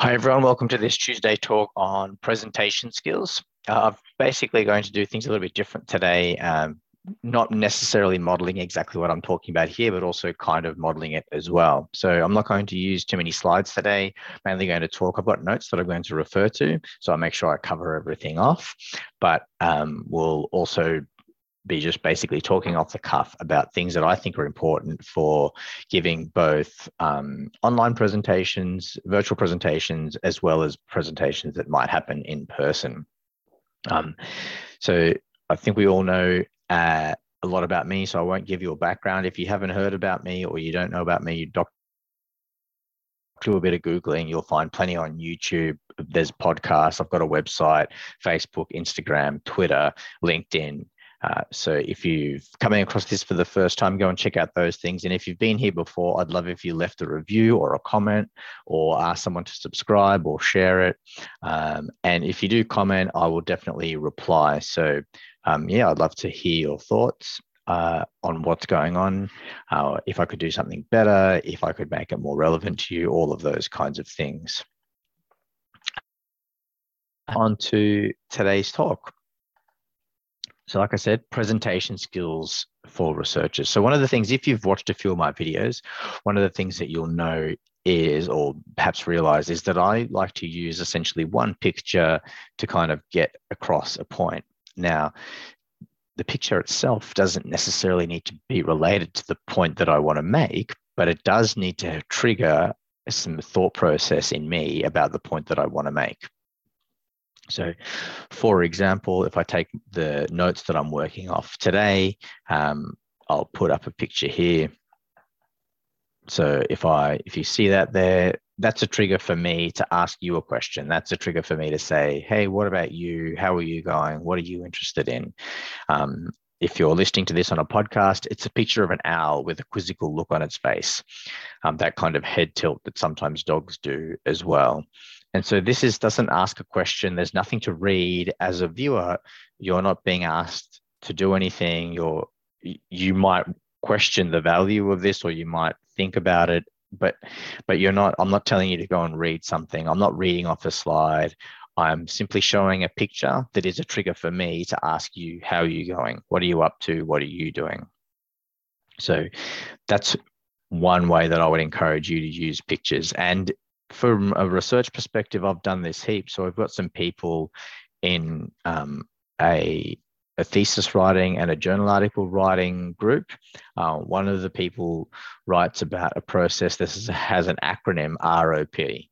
Hi, everyone. Welcome to this Tuesday talk on presentation skills. Uh, I'm basically going to do things a little bit different today, um, not necessarily modeling exactly what I'm talking about here, but also kind of modeling it as well. So I'm not going to use too many slides today, mainly going to talk. I've got notes that I'm going to refer to, so I'll make sure I cover everything off, but um, we'll also be just basically talking off the cuff about things that I think are important for giving both um, online presentations, virtual presentations, as well as presentations that might happen in person. Um, so I think we all know uh, a lot about me, so I won't give you a background. If you haven't heard about me or you don't know about me, doc- do a bit of Googling, you'll find plenty on YouTube. There's podcasts, I've got a website, Facebook, Instagram, Twitter, LinkedIn. Uh, so if you've coming across this for the first time, go and check out those things. And if you've been here before, I'd love if you left a review or a comment or ask someone to subscribe or share it. Um, and if you do comment, I will definitely reply. So um, yeah, I'd love to hear your thoughts. Uh, on what's going on, uh, if I could do something better, if I could make it more relevant to you, all of those kinds of things. On to today's talk. So, like I said, presentation skills for researchers. So, one of the things, if you've watched a few of my videos, one of the things that you'll know is, or perhaps realize, is that I like to use essentially one picture to kind of get across a point. Now, the picture itself doesn't necessarily need to be related to the point that I want to make, but it does need to trigger some thought process in me about the point that I want to make. So, for example, if I take the notes that I'm working off today, um, I'll put up a picture here. So if I if you see that there, that's a trigger for me to ask you a question. That's a trigger for me to say, "Hey, what about you? How are you going? What are you interested in?" Um, if you're listening to this on a podcast, it's a picture of an owl with a quizzical look on its face, um, that kind of head tilt that sometimes dogs do as well. And so this is doesn't ask a question. There's nothing to read as a viewer. You're not being asked to do anything. You're you might question the value of this, or you might think about it, but but you're not. I'm not telling you to go and read something. I'm not reading off a slide. I'm simply showing a picture that is a trigger for me to ask you, how are you going? What are you up to? What are you doing? So that's one way that I would encourage you to use pictures. And from a research perspective, I've done this heap. So I've got some people in um, a, a thesis writing and a journal article writing group. Uh, one of the people writes about a process that has an acronym ROP.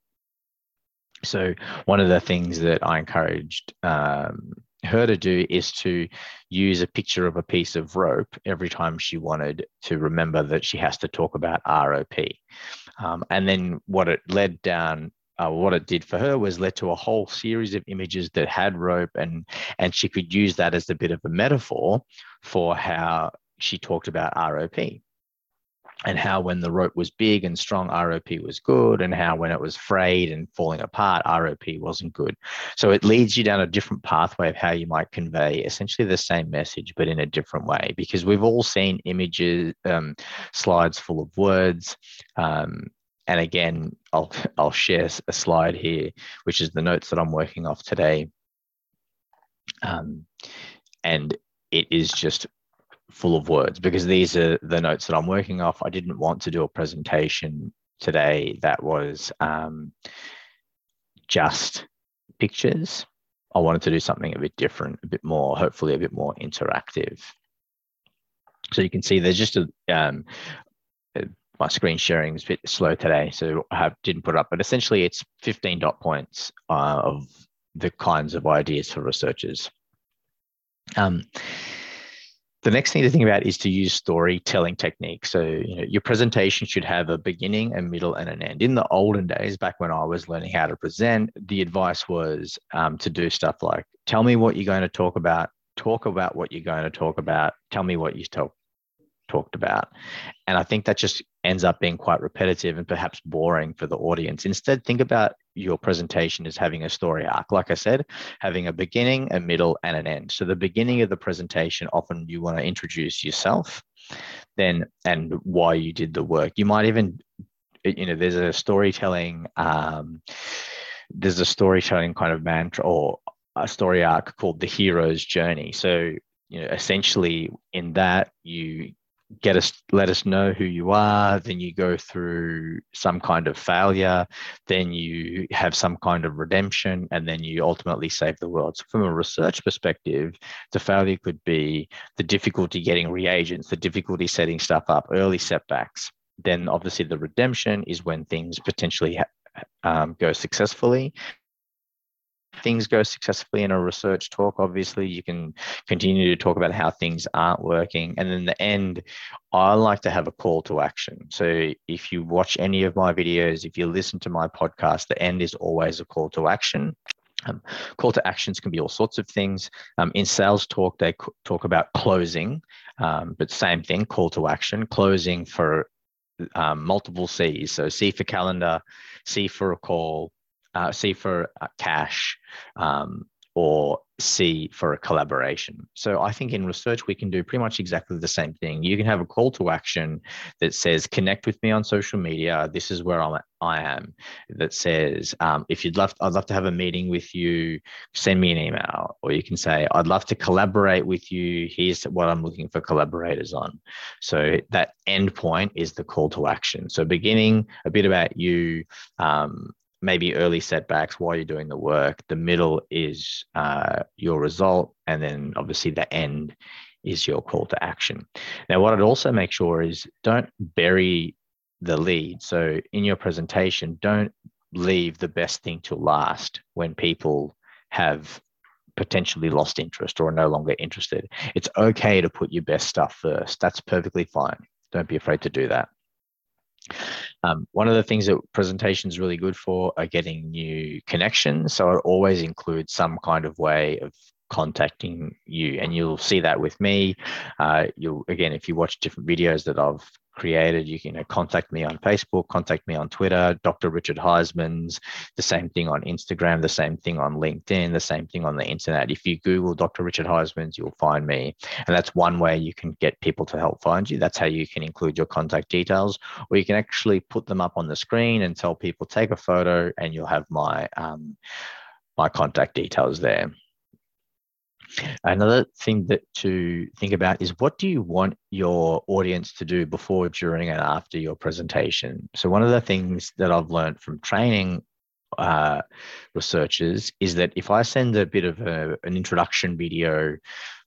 So one of the things that I encouraged um, her to do is to use a picture of a piece of rope every time she wanted to remember that she has to talk about ROP. Um, and then what it led down, uh, what it did for her was led to a whole series of images that had rope, and and she could use that as a bit of a metaphor for how she talked about ROP and how when the rope was big and strong, ROP was good, and how when it was frayed and falling apart, ROP wasn't good. So it leads you down a different pathway of how you might convey essentially the same message, but in a different way, because we've all seen images, um, slides full of words. Um, and again, I'll, I'll share a slide here, which is the notes that I'm working off today. Um, and it is just full of words because these are the notes that I'm working off. I didn't want to do a presentation today that was um, just pictures. I wanted to do something a bit different, a bit more, hopefully a bit more interactive. So you can see there's just a, um, uh, my screen sharing is a bit slow today, so I didn't put it up, but essentially it's 15 dot points uh, of the kinds of ideas for researchers. Um, the next thing to think about is to use storytelling techniques. So, you know, your presentation should have a beginning, a middle, and an end. In the olden days, back when I was learning how to present, the advice was um, to do stuff like tell me what you're going to talk about, talk about what you're going to talk about, tell me what you talk talked about. And I think that just ends up being quite repetitive and perhaps boring for the audience. Instead, think about your presentation is having a story arc. Like I said, having a beginning, a middle, and an end. So the beginning of the presentation, often you want to introduce yourself, then and why you did the work. You might even, you know, there's a storytelling um, there's a storytelling kind of mantra or a story arc called the hero's journey. So, you know, essentially in that you get us let us know who you are then you go through some kind of failure then you have some kind of redemption and then you ultimately save the world. So from a research perspective the failure could be the difficulty getting reagents the difficulty setting stuff up early setbacks. Then obviously the redemption is when things potentially um, go successfully things go successfully in a research talk, obviously you can continue to talk about how things aren't working. And then the end, I like to have a call to action. So if you watch any of my videos, if you listen to my podcast, the end is always a call to action. Um, call to actions can be all sorts of things. Um, in sales talk, they talk about closing, um, but same thing, call to action, closing for um, multiple C's. So C for calendar, C for a call, uh, C for uh, cash, um, or C for a collaboration. So I think in research, we can do pretty much exactly the same thing. You can have a call to action that says, connect with me on social media. This is where I'm, I am. That says, um, if you'd love, I'd love to have a meeting with you, send me an email. Or you can say, I'd love to collaborate with you. Here's what I'm looking for collaborators on. So that end point is the call to action. So beginning a bit about you, um, maybe early setbacks while you're doing the work. The middle is uh, your result, and then obviously the end is your call to action. Now, what I'd also make sure is don't bury the lead. So in your presentation, don't leave the best thing to last when people have potentially lost interest or are no longer interested. It's okay to put your best stuff first. That's perfectly fine. Don't be afraid to do that. Um, one of the things that presentation is really good for are getting new connections. So it always includes some kind of way of contacting you and you'll see that with me uh, you'll again if you watch different videos that i've created. You can you know, contact me on Facebook, contact me on Twitter, Dr. Richard Huysmans, the same thing on Instagram, the same thing on LinkedIn, the same thing on the internet. If you Google Dr. Richard Huysmans, you'll find me. And that's one way you can get people to help find you. That's how you can include your contact details, or you can actually put them up on the screen and tell people, take a photo, and you'll have my um, my contact details there. Another thing that to think about is what do you want your audience to do before, during, and after your presentation? So, one of the things that I've learned from training uh, researchers is that if I send a bit of a, an introduction video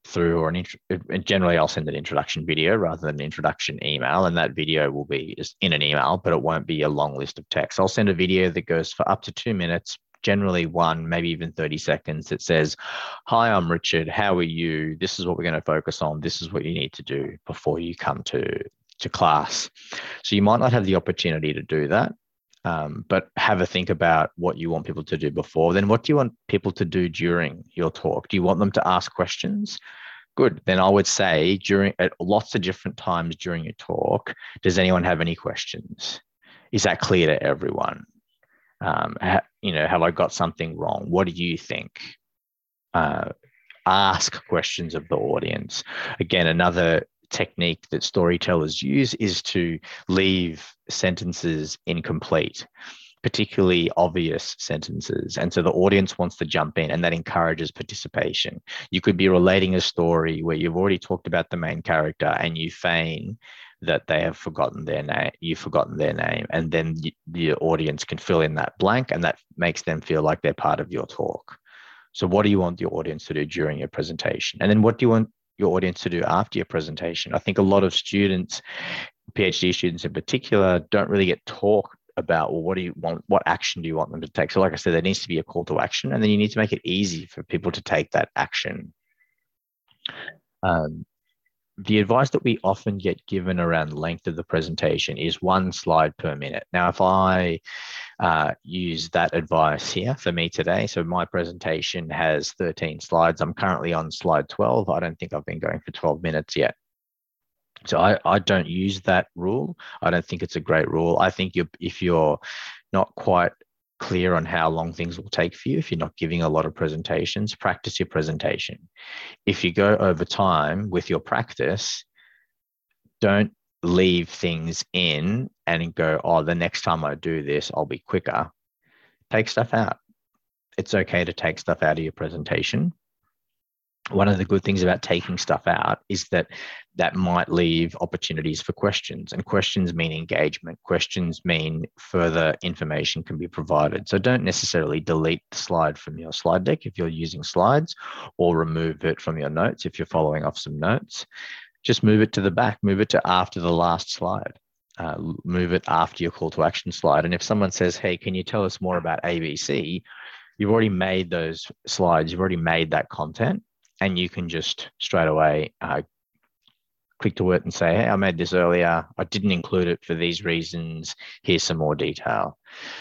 through, or an int- generally I'll send an introduction video rather than an introduction email, and that video will be in an email, but it won't be a long list of text. I'll send a video that goes for up to two minutes generally one, maybe even 30 seconds that says, Hi, I'm Richard. How are you? This is what we're going to focus on. This is what you need to do before you come to, to class. So you might not have the opportunity to do that. Um, but have a think about what you want people to do before. Then, what do you want people to do during your talk? Do you want them to ask questions? Good. Then I would say during at lots of different times during your talk, does anyone have any questions? Is that clear to everyone? Um, ha, you know, have I got something wrong? What do you think? Uh, ask questions of the audience. Again, another technique that storytellers use is to leave sentences incomplete particularly obvious sentences. And so the audience wants to jump in and that encourages participation. You could be relating a story where you've already talked about the main character and you feign that they have forgotten their name, you've forgotten their name, and then the audience can fill in that blank, and that makes them feel like they're part of your talk. So, what do you want your audience to do during your presentation? And then, what do you want your audience to do after your presentation? I think a lot of students, PhD students in particular, don't really get talk about well, what do you want what action do you want them to take so like i said there needs to be a call to action and then you need to make it easy for people to take that action um, the advice that we often get given around length of the presentation is one slide per minute. Now, if I uh, use that advice here for me today, so my presentation has 13 slides. I'm currently on slide 12. I don't think I've been going for 12 minutes yet. So I, I don't use that rule. I don't think it's a great rule. I think you if you're not quite clear on how long things will take for you if you're not giving a lot of presentations practice your presentation. If you go over time with your practice don't leave things in and go oh the next time i do this i'll be quicker. Take stuff out. It's okay to take stuff out of your presentation one of the good things about taking stuff out is that that might leave opportunities for questions and questions mean engagement. Questions mean further information can be provided. So don't necessarily delete the slide from your slide deck if you're using slides or remove it from your notes if you're following off some notes. Just move it to the back move it to after the last slide. Uh, move it after your call to action slide. And if someone says hey can you tell us more about abc you've already made those slides you've already made that content and you can just straight away uh, click to it and say, hey, I made this earlier. I didn't include it for these reasons. Here's some more detail.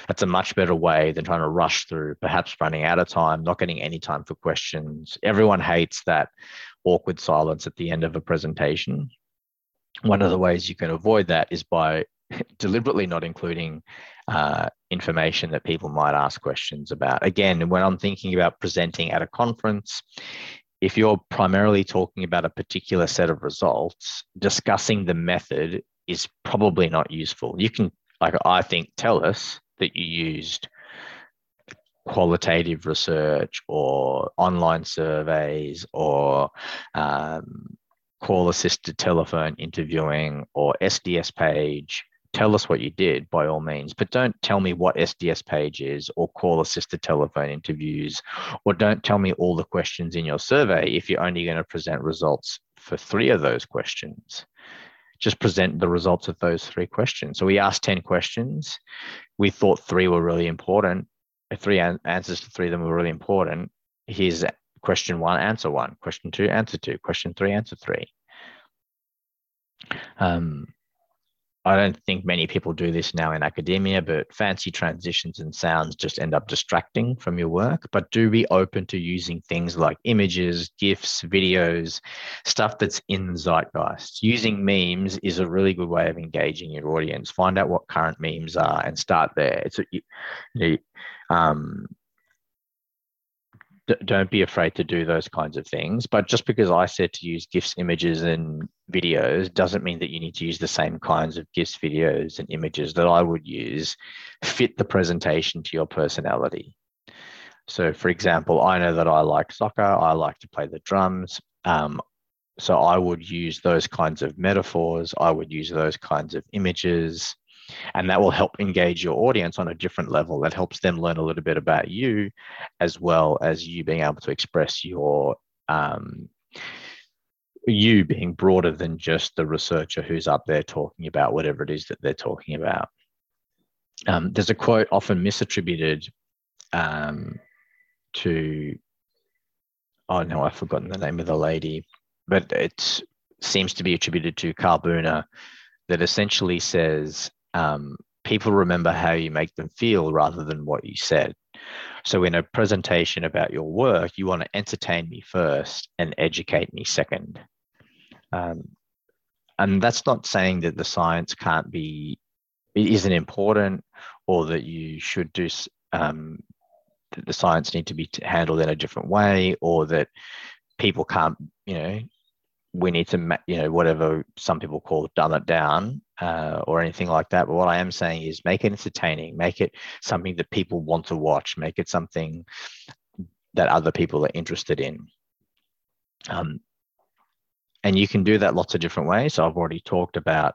That's a much better way than trying to rush through, perhaps running out of time, not getting any time for questions. Everyone hates that awkward silence at the end of a presentation. One of the ways you can avoid that is by deliberately not including uh, information that people might ask questions about. Again, when I'm thinking about presenting at a conference, if you're primarily talking about a particular set of results, discussing the method is probably not useful. You can, like I think, tell us that you used qualitative research or online surveys or um, call assisted telephone interviewing or SDS page tell us what you did by all means, but don't tell me what SDS page is or call assisted telephone interviews, or don't tell me all the questions in your survey if you're only going to present results for three of those questions. Just present the results of those three questions. So we asked 10 questions. We thought three were really important. Three an- answers to three of them were really important. Here's question one, answer one. Question two, answer two. Question three, answer three. Um, I don't think many people do this now in academia, but fancy transitions and sounds just end up distracting from your work. But do be open to using things like images, GIFs, videos, stuff that's in zeitgeist. Using memes is a really good way of engaging your audience. Find out what current memes are and start there. It's a, you um, don't be afraid to do those kinds of things. But just because I said to use GIFs, images, and videos doesn't mean that you need to use the same kinds of GIFs, videos, and images that I would use fit the presentation to your personality. So, for example, I know that I like soccer, I like to play the drums. Um, so, I would use those kinds of metaphors, I would use those kinds of images and that will help engage your audience on a different level. That helps them learn a little bit about you as well as you being able to express your um, you being broader than just the researcher who's up there talking about whatever it is that they're talking about. Um, there's a quote often misattributed um, to oh no i've forgotten the name of the lady but it seems to be attributed to Carl Buehner that essentially says um, people remember how you make them feel rather than what you said. So, in a presentation about your work, you want to entertain me first and educate me second. Um, and that's not saying that the science can't be, isn't important, or that you should do um, that the science need to be handled in a different way, or that people can't, you know, we need to, you know, whatever some people call dumb it down uh, or anything like that. But what I am saying is make it entertaining, make it something that people want to watch, make it something that other people are interested in. Um, and you can do that lots of different ways. So I've already talked about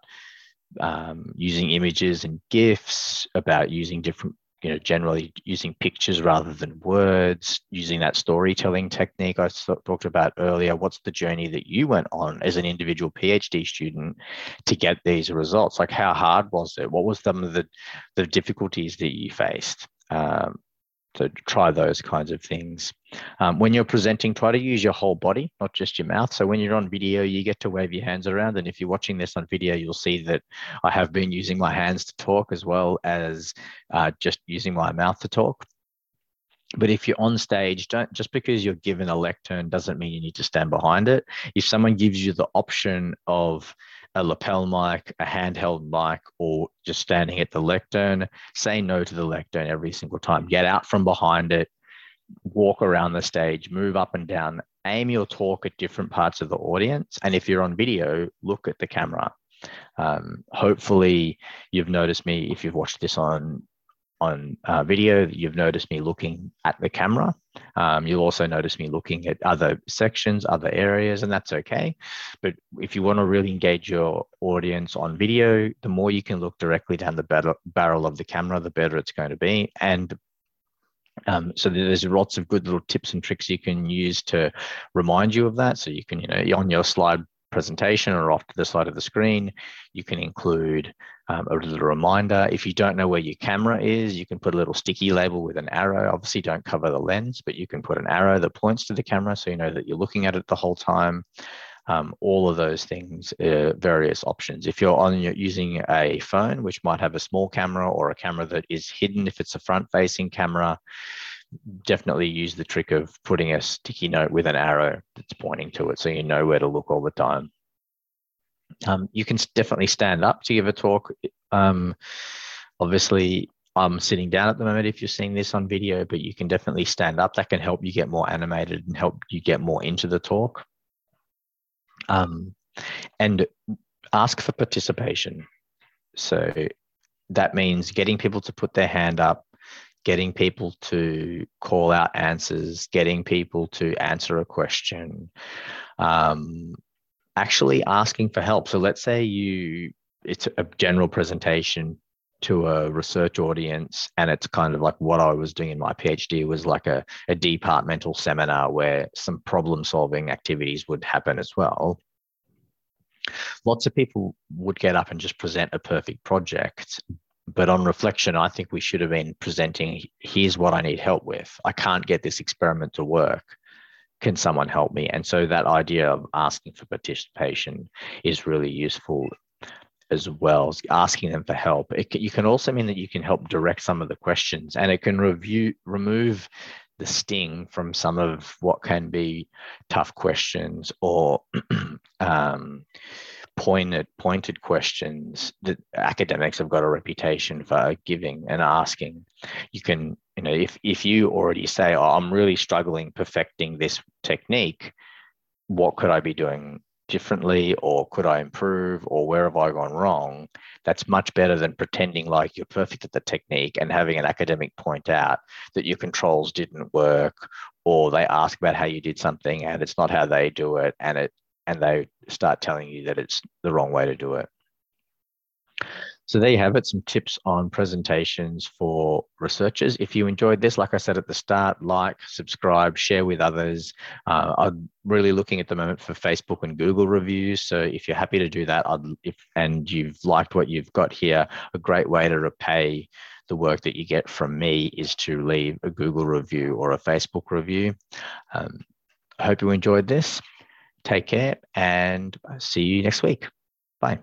um, using images and GIFs, about using different you know generally using pictures rather than words using that storytelling technique i talked about earlier. What's the journey that you went on as an individual phd student to get these results? Like how hard was it? What was some of the the difficulties that you faced? Um, so try those kinds of things. Um, when you're presenting, try to use your whole body, not just your mouth. So when you're on video, you get to wave your hands around. And if you're watching this on video, you'll see that I have been using my hands to talk as well as uh, just using my mouth to talk. But if you're on stage, don't just because you're given a lectern doesn't mean you need to stand behind it. If someone gives you the option of a lapel mic, a handheld mic, or just standing at the lectern, say no to the lectern every single time. Get out from behind it, walk around the stage, move up and down, aim your talk at different parts of the audience. And if you're on video, look at the camera. Um, hopefully, you've noticed me if you've watched this on on uh, video, you've noticed me looking at the camera. Um, you'll also notice me looking at other sections, other areas, and that's okay. But if you want to really engage your audience on video, the more you can look directly down the barrel of the camera, the better it's going to be. And um, so there's lots of good little tips and tricks you can use to remind you of that. So you can, you know, on your slide presentation or off to the side of the screen. You can include um, a little reminder. If you don't know where your camera is, you can put a little sticky label with an arrow. Obviously, don't cover the lens, but you can put an arrow that points to the camera so you know that you're looking at it the whole time. Um, all of those things, uh, various options. If you're on you're using a phone, which might have a small camera or a camera that is hidden, if it's a front-facing camera, definitely use the trick of putting a sticky note with an arrow that's pointing to it so you know where to look all the time. Um, you can definitely stand up to give a talk. Um, obviously, I'm sitting down at the moment if you're seeing this on video, but you can definitely stand up. That can help you get more animated and help you get more into the talk. Um, and ask for participation. So that means getting people to put their hand up, getting people to call out answers, getting people to answer a question, um, actually asking for help. So let's say you it's a general presentation to a research audience and it's kind of like what i was doing in my phd was like a, a departmental seminar where some problem solving activities would happen as well lots of people would get up and just present a perfect project but on reflection, I think we should have been presenting here's what I need help with. I can't get this experiment to work. Can someone help me? And so that idea of asking for participation is really useful as well as asking them for help. It, you can also mean that you can help direct some of the questions and it can review remove the sting from some of what can be tough questions or um, pointed pointed questions that academics have got a reputation for giving and asking. You can you know if if you already say oh i'm really struggling perfecting this technique what could i be doing differently or could i improve or where have i gone wrong? That's much better than pretending like you're perfect at the technique and having an academic point out that your controls didn't work or they ask about how you did something and it's not how they do it and it and they start telling you that it's the wrong way to do it. So there you have it, some tips on presentations for researchers. If you enjoyed this, like I said at the start, like, subscribe, share with others. Uh, I'm really looking at the moment for Facebook and Google reviews. So if you're happy to do that, I'd, if and you've liked what you've got here, a great way to repay the work that you get from me is to leave a Google review or a Facebook review. Um, I hope you enjoyed this. Take care and see you next week. Bye.